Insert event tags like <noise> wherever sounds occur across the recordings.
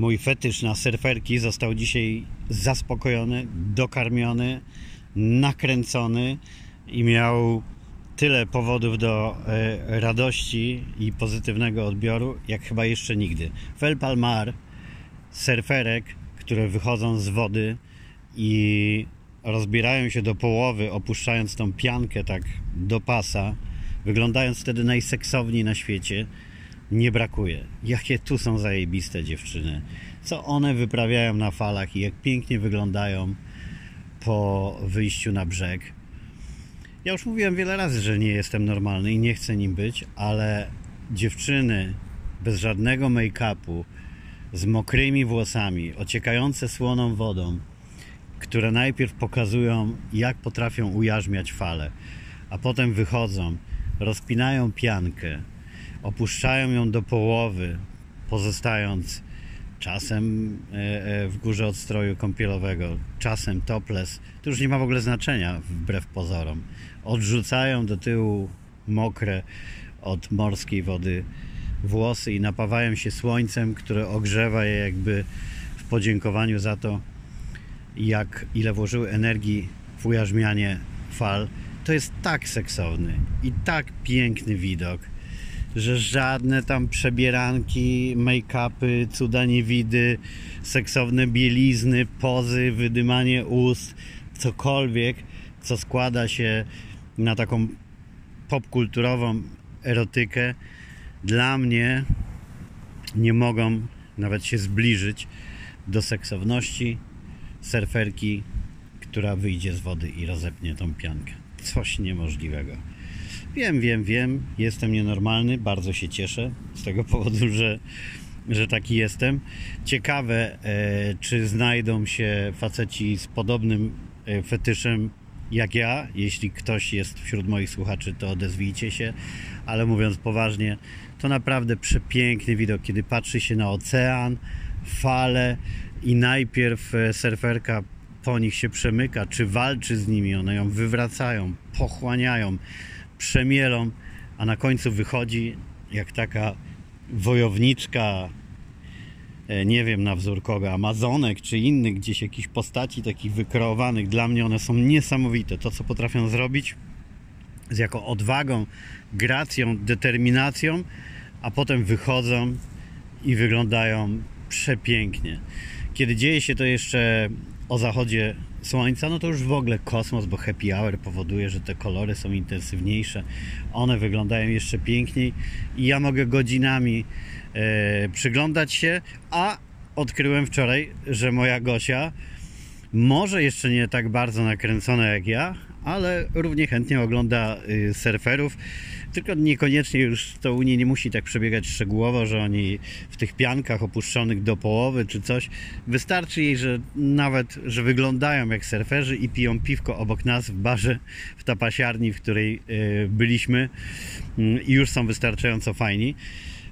Mój fetysz na surferki został dzisiaj zaspokojony, dokarmiony, nakręcony i miał tyle powodów do e, radości i pozytywnego odbioru, jak chyba jeszcze nigdy. W El Palmar surferek, które wychodzą z wody i rozbierają się do połowy, opuszczając tą piankę tak do pasa, wyglądając wtedy najseksowniej na świecie, nie brakuje. Jakie tu są zajebiste dziewczyny. Co one wyprawiają na falach i jak pięknie wyglądają po wyjściu na brzeg. Ja już mówiłem wiele razy, że nie jestem normalny i nie chcę nim być, ale dziewczyny bez żadnego make-upu, z mokrymi włosami, ociekające słoną wodą, które najpierw pokazują, jak potrafią ujarzmiać fale, a potem wychodzą, rozpinają piankę, opuszczają ją do połowy, pozostając czasem e, e, w górze odstroju kąpielowego, czasem topless. To już nie ma w ogóle znaczenia, wbrew pozorom. Odrzucają do tyłu mokre od morskiej wody włosy i napawają się słońcem, które ogrzewa je jakby w podziękowaniu za to, jak ile włożyły energii w ujarzmianie fal. To jest tak seksowny i tak piękny widok że żadne tam przebieranki, make-upy, cuda niewidy, seksowne bielizny, pozy, wydymanie ust, cokolwiek, co składa się na taką popkulturową erotykę, dla mnie nie mogą nawet się zbliżyć do seksowności surferki, która wyjdzie z wody i rozepnie tą piankę. Coś niemożliwego. Wiem, wiem, wiem, jestem nienormalny, bardzo się cieszę z tego <laughs> powodu, że, że taki jestem. Ciekawe, e, czy znajdą się faceci z podobnym e, fetyszem jak ja. Jeśli ktoś jest wśród moich słuchaczy, to odezwijcie się, ale mówiąc poważnie, to naprawdę przepiękny widok, kiedy patrzy się na ocean, fale i najpierw e, surferka po nich się przemyka, czy walczy z nimi, one ją wywracają, pochłaniają przemielą, a na końcu wychodzi jak taka wojowniczka, e, nie wiem na wzór kogo, Amazonek czy innych gdzieś jakichś postaci takich wykreowanych. Dla mnie one są niesamowite. To, co potrafią zrobić z jaką odwagą, gracją, determinacją, a potem wychodzą i wyglądają przepięknie. Kiedy dzieje się to jeszcze o zachodzie słońca, no to już w ogóle kosmos, bo happy hour powoduje, że te kolory są intensywniejsze, one wyglądają jeszcze piękniej i ja mogę godzinami e, przyglądać się, a odkryłem wczoraj, że moja Gosia może jeszcze nie tak bardzo nakręcona jak ja, ale równie chętnie ogląda y, surferów tylko niekoniecznie już to u niej nie musi tak przebiegać szczegółowo, że oni w tych piankach opuszczonych do połowy czy coś. Wystarczy jej, że nawet, że wyglądają jak surferzy i piją piwko obok nas w barze, w tapasiarni, w której y, byliśmy mm, i już są wystarczająco fajni.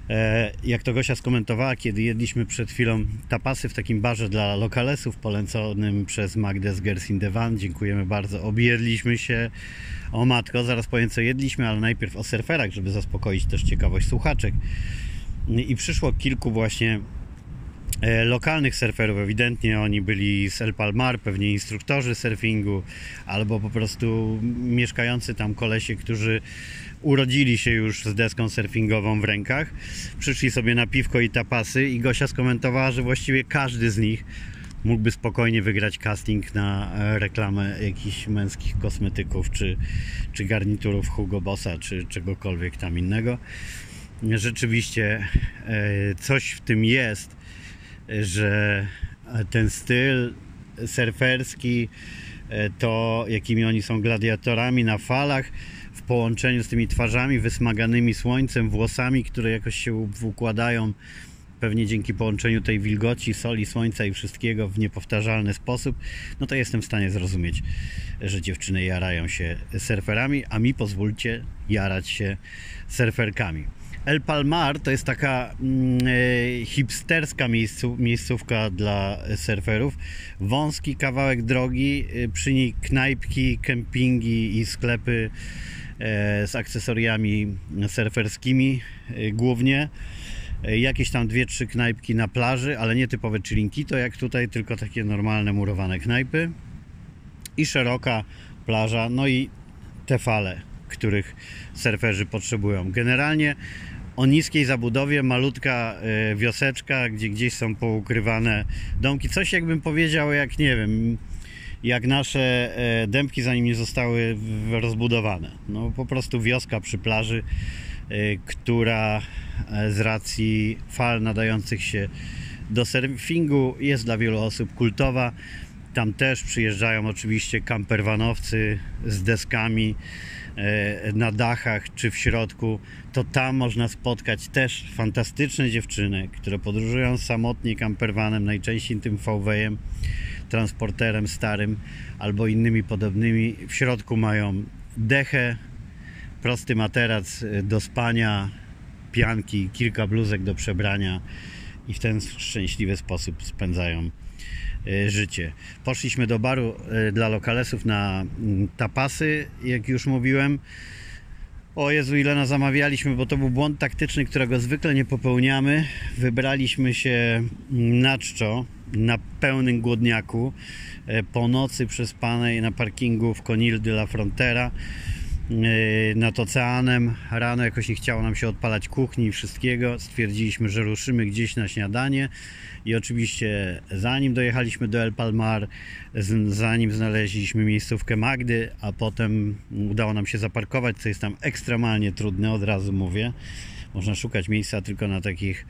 E, jak to Gosia skomentowała, kiedy jedliśmy przed chwilą tapasy w takim barze dla lokalesów poleconym przez Magdę z Gersin Devan. Dziękujemy bardzo. Objedliśmy się. O matko, zaraz powiem co jedliśmy, ale najpierw o surferach, żeby zaspokoić też ciekawość słuchaczek. I przyszło kilku właśnie e, lokalnych surferów. Ewidentnie oni byli z El Palmar, pewnie instruktorzy surfingu, albo po prostu mieszkający tam kolesie, którzy urodzili się już z deską surfingową w rękach. Przyszli sobie na piwko i tapasy i Gosia skomentowała, że właściwie każdy z nich mógłby spokojnie wygrać casting na e, reklamę jakichś męskich kosmetyków, czy, czy garniturów Hugo Bossa, czy czegokolwiek tam innego. Rzeczywiście e, coś w tym jest, że ten styl surferski, e, to jakimi oni są gladiatorami na falach, w połączeniu z tymi twarzami wysmaganymi słońcem, włosami, które jakoś się układają pewnie dzięki połączeniu tej wilgoci, soli, słońca i wszystkiego w niepowtarzalny sposób, no to jestem w stanie zrozumieć, że dziewczyny jarają się surferami, a mi pozwólcie jarać się surferkami. El Palmar to jest taka e, hipsterska miejscówka dla surferów. Wąski kawałek drogi, e, przy niej knajpki, kempingi i sklepy e, z akcesoriami surferskimi głównie. jakieś tam dwie, trzy knajpki na plaży, ale nie typowe chillinki, to jak tutaj, tylko takie normalne murowane knajpy i szeroka plaża, no i te fale, których surferzy potrzebują. Generalnie o niskiej zabudowie, malutka e, wioseczka, gdzie gdzieś są poukrywane domki. Coś jakbym powiedział, jak nie wiem, jak nasze e, dębki zanim nie zostały rozbudowane. No po prostu wioska przy plaży, e, która z racji fal nadających się do surfingu jest dla wielu osób kultowa. Tam też przyjeżdżają oczywiście kamperwanowcy z deskami na dachach czy w środku. To tam można spotkać też fantastyczne dziewczyny, które podróżują samotnie kamperwanem, najczęściej tym VW-em, transporterem starym albo innymi podobnymi. W środku mają dechę, prosty materac do spania, pianki, kilka bluzek do przebrania i w ten szczęśliwy sposób spędzają E, życie. Poszliśmy do baru e, dla lokalesów na mm, tapasy, jak już mówiłem. O Jezu, ile nas zamawialiśmy, bo to był błąd taktyczny, którego zwykle nie popełniamy. Wybraliśmy się na czczo, na pełnym głodniaku, e, po nocy przespanej na parkingu w Conil de la Frontera nad oceanem. Rano jakoś nie chciało nam się odpalać kuchni i wszystkiego. Stwierdziliśmy, że ruszymy gdzieś na śniadanie i oczywiście zanim dojechaliśmy do El Palmar, zanim znaleźliśmy miejscówkę Magdy, a potem udało nam się zaparkować, co jest tam ekstremalnie trudne, od razu mówię. Można szukać miejsca tylko na takich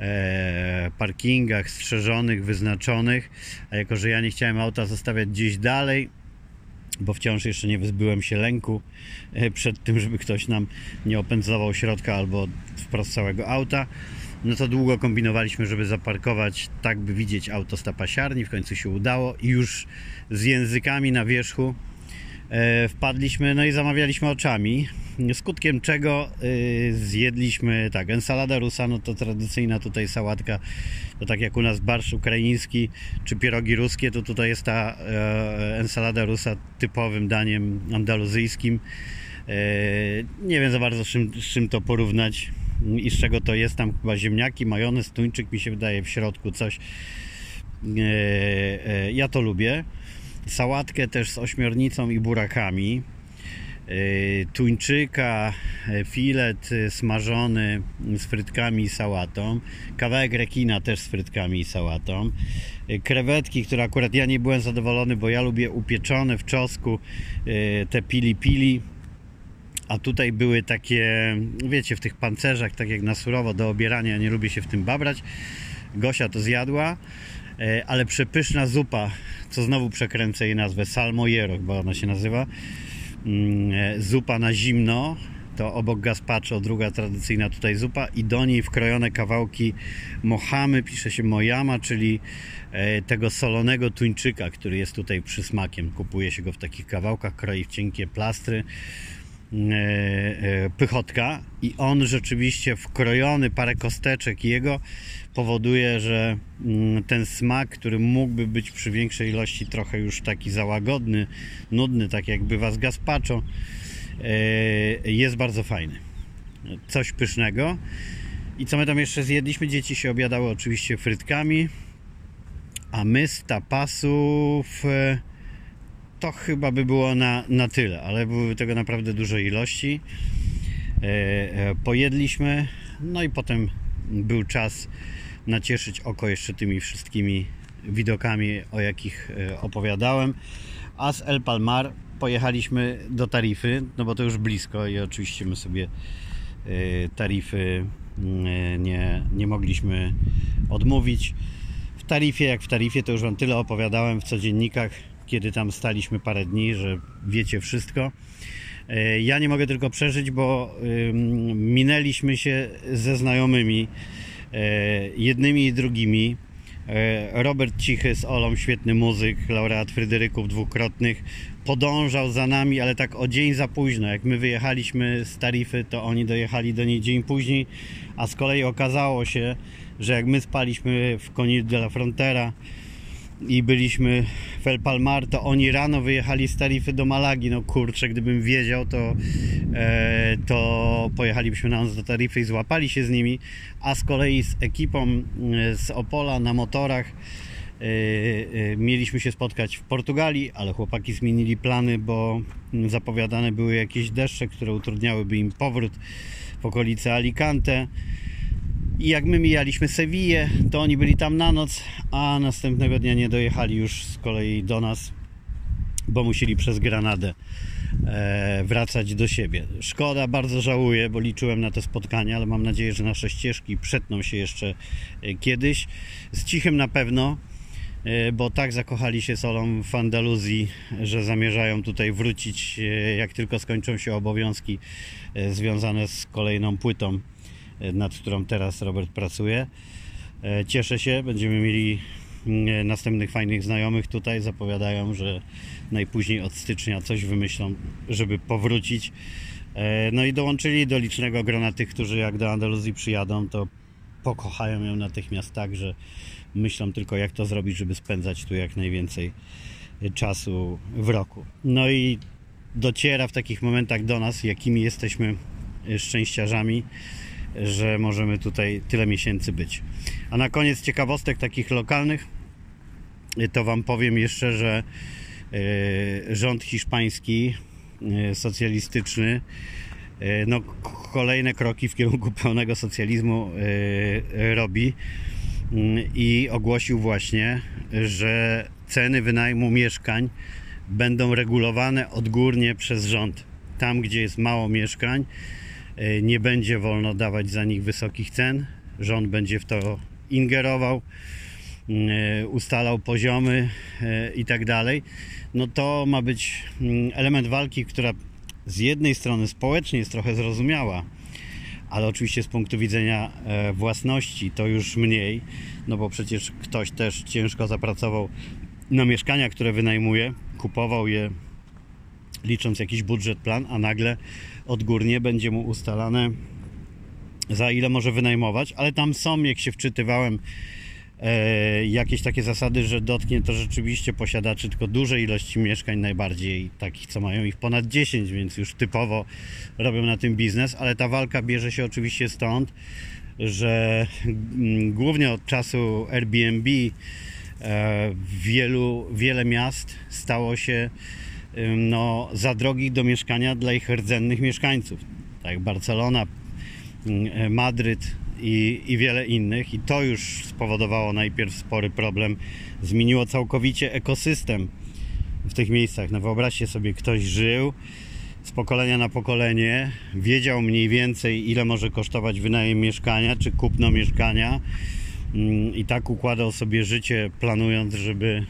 e, parkingach strzeżonych, wyznaczonych, a jako, że ja nie chciałem auta zostawiać gdzieś dalej, bo wciąż jeszcze nie wyzbyłem się lęku e, przed tym, żeby ktoś nam nie opędzował środka albo wprost całego auta no to długo kombinowaliśmy, żeby zaparkować tak, by widzieć auto z pasiarni. W końcu się udało i już z językami na wierzchu wpadliśmy, no i zamawialiśmy oczami. Skutkiem czego e, zjedliśmy tak, ensalada rusa, no to tradycyjna tutaj sałatka, to tak jak u nas barsz ukraiński czy pierogi ruskie, to tutaj jest ta e, ensalada rusa typowym daniem andaluzyjskim. E, nie wiem za bardzo z czym, z czym to porównać i z czego to jest tam chyba ziemniaki, majonez, tuńczyk mi się wydaje w środku coś. E, e, ja to lubię. Sałatkę też z ośmiornicą i burakami. E, tuńczyka, filet smażony z frytkami i sałatą. Kawałek rekina też z frytkami i sałatą. Krewetki, które akurat ja nie byłem zadowolony, bo ja lubię upieczone w czosku te pili pili a tutaj były takie, wiecie, w tych pancerzach, tak jak na surowo do obierania, nie lubię się w tym babrać. Gosia to zjadła, ale przepyszna zupa, co znowu przekręcę jej nazwę, salmojero chyba ona się nazywa. Mm, e, zupa na zimno, to obok gazpacho, druga tradycyjna tutaj zupa i do niej wkrojone kawałki mohamy, pisze się mojama, czyli e, tego solonego tuńczyka, który jest tutaj przysmakiem. Kupuje się go w takich kawałkach, kroi w cienkie plastry. E, e, pychotka i on rzeczywiście wkrojony parę kosteczek jego powoduje, że mm, ten smak, który mógłby być przy większej ilości trochę już taki załagodny, nudny, tak jak bywa z gazpacho, e, jest bardzo fajny. Coś pysznego. I co my tam jeszcze zjedliśmy? Dzieci się obiadały oczywiście frytkami, a my z tapasów to chyba by było na, na tyle, ale były tego naprawdę duże ilości. E, e, pojedliśmy, no i potem był czas nacieszyć oko jeszcze tymi wszystkimi widokami, o jakich e, opowiadałem. A z El Palmar pojechaliśmy do Tarify, no bo to już blisko i oczywiście my sobie Tarify nie, nie mogliśmy odmówić. W Tarifie, jak w Tarifie, to już Wam tyle opowiadałem w codziennikach kiedy tam staliśmy parę dni, że wiecie wszystko. E, ja nie mogę tylko przeżyć, bo minęliśmy się ze znajomymi, e, jednymi i drugimi. E, Robert Cichy z Olą, świetny muzyk, laureat Fryderyków dwukrotnych, podążał za nami, ale tak o dzień za późno. Jak my wyjechaliśmy z Tarify, to oni dojechali do niej dzień później, a z kolei okazało się, że jak my spaliśmy w Conil de la Frontera, i byliśmy w El Palmar, to oni rano wyjechali z Tarify do Malagi. No kurczę, gdybym wiedział, to, e, to pojechalibyśmy na noc do Tarify i złapali się z nimi, a z kolei z ekipą e, z Opola na motorach e, e, mieliśmy się spotkać w Portugalii, ale chłopaki zmienili plany, bo zapowiadane były jakieś deszcze, które utrudniałyby im powrót w okolice Alicante. I jak my mijaliśmy Sewillę, to oni byli tam na noc, a następnego dnia nie dojechali już z kolei do nas, bo musieli przez Granadę e, wracać do siebie. Szkoda, bardzo żałuję, bo liczyłem na to spotkanie, ale mam nadzieję, że nasze ścieżki przetną się jeszcze e, kiedyś. Z Cichym na pewno, e, bo tak zakochali się solą w Andaluzji, że zamierzają tutaj wrócić, jak tylko skończą się obowiązki związane z kolejną płytą nad którą teraz Robert pracuje. E, Cieszę się, będziemy mieli mm, następnych fajnych znajomych tutaj. Zapowiadają, że najpóźniej od stycznia coś wymyślą, żeby powrócić. E, No i dołączyli do licznego grona tych, którzy jak do Andaluzji przyjadą, to pokochają ją natychmiast tak, że myślą tylko jak to zrobić, żeby spędzać tu jak najwięcej czasu w roku. No i dociera w takich momentach do nas, jakimi jesteśmy szczęściarzami, że możemy tutaj tyle miesięcy być. A na koniec ciekawostek takich lokalnych, to Wam powiem jeszcze, że e, rząd hiszpański e, socjalistyczny no, kolejne kroki w kierunku <laughs> pełnego socjalizmu robi i ogłosił właśnie, że ceny wynajmu mieszkań będą regulowane odgórnie przez rząd. Tam, gdzie jest mało mieszkań, nie będzie wolno dawać za nich wysokich cen. Rząd będzie w to ingerował, e, ustalał poziomy e, i tak dalej. No to ma być mm, element walki, która z jednej strony społecznie jest trochę zrozumiała, ale oczywiście z punktu widzenia własności to już mniej, no bo przecież ktoś też ciężko zapracował na mieszkania, które wynajmuje, kupował je licząc jakiś budżet plan, a nagle odgórnie będzie mu ustalane za ile może wynajmować, ale tam są, jak się wczytywałem, e, jakieś takie zasady, że dotknie to rzeczywiście posiadaczy tylko dużej ilości mieszkań, najbardziej takich, co mają ich ponad 10, więc już typowo robią na tym biznes, ale ta walka bierze się oczywiście stąd, że mm, głównie od czasu Airbnb e, wielu, wiele miast stało się no, za drogich do mieszkania dla ich rdzennych mieszkańców. Tak jak Barcelona, e, Madryt i, i wiele innych. I to już spowodowało najpierw spory problem. Zmieniło całkowicie ekosystem w tych miejscach. No wyobraźcie sobie, ktoś żył z pokolenia na pokolenie, wiedział mniej więcej ile może kosztować wynajem mieszkania czy kupno mieszkania i tak układał sobie życie planując, żeby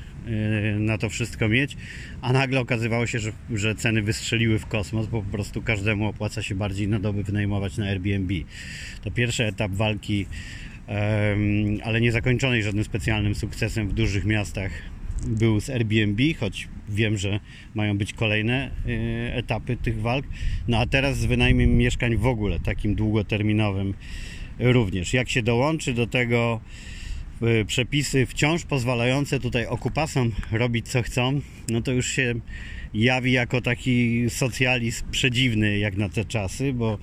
na to wszystko mieć, a nagle okazywało się, że, że ceny wystrzeliły w kosmos, bo po prostu każdemu opłaca się bardziej na doby wynajmować na Airbnb. To pierwszy etap walki, ale nie zakończonej żadnym specjalnym sukcesem w dużych miastach był z Airbnb, choć wiem, że mają być kolejne y, etapy tych walk. No a teraz z wynajmem mieszkań w ogóle, takim długoterminowym również. Jak się dołączy do tego Y, przepisy wciąż pozwalające tutaj okupasom robić co chcą, no to już się jawi jako taki socjalizm przedziwny jak na te czasy, bo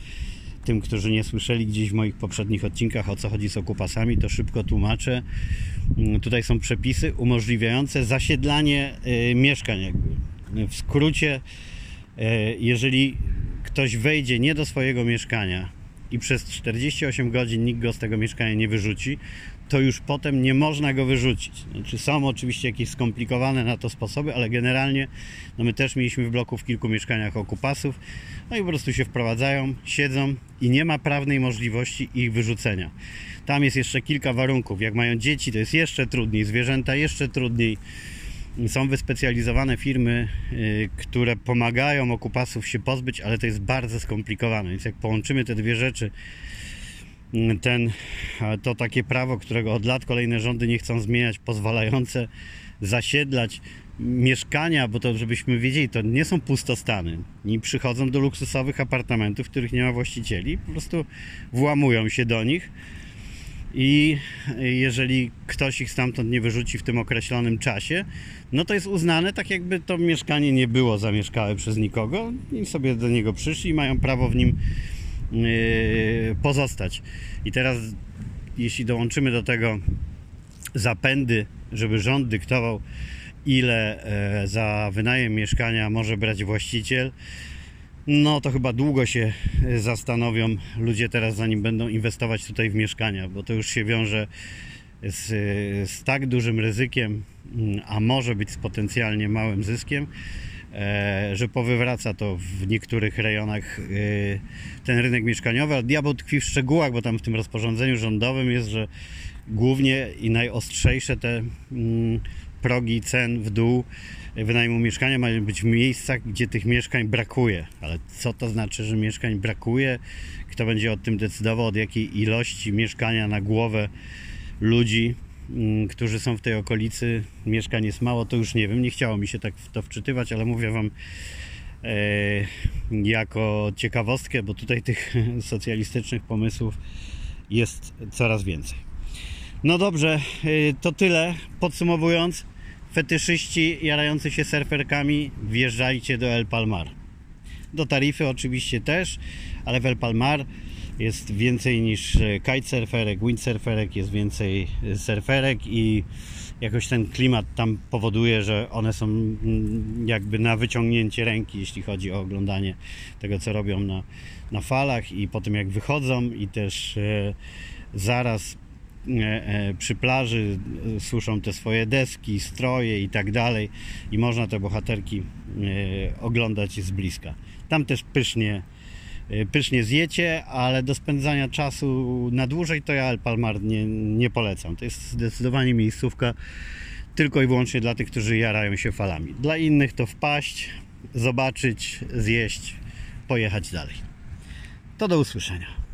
tym, którzy nie słyszeli gdzieś w moich poprzednich odcinkach o co chodzi z okupasami, to szybko tłumaczę. Mm, tutaj są przepisy umożliwiające zasiedlanie y, mieszkań. W skrócie, y, jeżeli ktoś wejdzie nie do swojego mieszkania i przez 48 godzin nikt go z tego mieszkania nie wyrzuci, to już potem nie można go wyrzucić. Znaczy są oczywiście jakieś skomplikowane na to sposoby, ale generalnie no my też mieliśmy w bloku w kilku mieszkaniach okupasów, no i po prostu się wprowadzają, siedzą i nie ma prawnej możliwości ich wyrzucenia. Tam jest jeszcze kilka warunków. Jak mają dzieci, to jest jeszcze trudniej, zwierzęta jeszcze trudniej. Są wyspecjalizowane firmy, yy, które pomagają okupasów się pozbyć, ale to jest bardzo skomplikowane. Więc jak połączymy te dwie rzeczy, ten, to takie prawo, którego od lat kolejne rządy nie chcą zmieniać, pozwalające zasiedlać mieszkania, bo to żebyśmy wiedzieli, to nie są pustostany. Nie przychodzą do luksusowych apartamentów, których nie ma właścicieli, po prostu włamują się do nich i jeżeli ktoś ich stamtąd nie wyrzuci w tym określonym czasie, no to jest uznane tak jakby to mieszkanie nie było zamieszkałe przez nikogo i sobie do niego przyszli i mają prawo w nim pozostać. I teraz jeśli dołączymy do tego zapędy, żeby rząd dyktował ile e, za wynajem mieszkania może brać właściciel, no to chyba długo się e, zastanowią ludzie teraz, zanim będą inwestować tutaj w mieszkania, bo to już się wiąże z, z tak dużym ryzykiem, mm, a może być z potencjalnie małym zyskiem, że powywraca to w niektórych rejonach e, ten rynek mieszkaniowy, ale diabeł tkwi w szczegółach, bo tam w tym rozporządzeniu rządowym jest, że głównie i najostrzejsze te mm, progi cen w dół wynajmu mieszkania mają być w miejscach, gdzie tych mieszkań brakuje. Ale co to znaczy, że mieszkań brakuje? Kto będzie o tym decydował, od jakiej ilości mieszkania na głowę ludzi, którzy są w tej okolicy, mieszkań jest mało, to już nie wiem. Nie chciało mi się tak w to wczytywać, ale mówię Wam e, jako ciekawostkę, bo tutaj tych <laughs> socjalistycznych pomysłów jest coraz więcej. No dobrze, y, to tyle. Podsumowując, fetyszyści jarający się surferkami, wjeżdżajcie do El Palmar. Do tarify oczywiście też, ale w El Palmar jest więcej niż y, kitesurferek, windsurferek, jest więcej y, surferek i jakoś ten klimat tam powoduje, że one są mm, jakby na wyciągnięcie ręki, jeśli chodzi o oglądanie tego, co robią na, na falach i po tym jak wychodzą i też e, zaraz E, e, przy plaży e, suszą te swoje deski, stroje i tak dalej i można te bohaterki oglądać z bliska. Tam też pysznie, pysznie zjecie, ale do spędzania czasu na dłużej to ja El Palmar nie, nie polecam. To jest zdecydowanie miejscówka tylko i wyłącznie dla tych, którzy jarają się falami. Dla innych to wpaść, zobaczyć, zjeść, pojechać dalej. To do usłyszenia.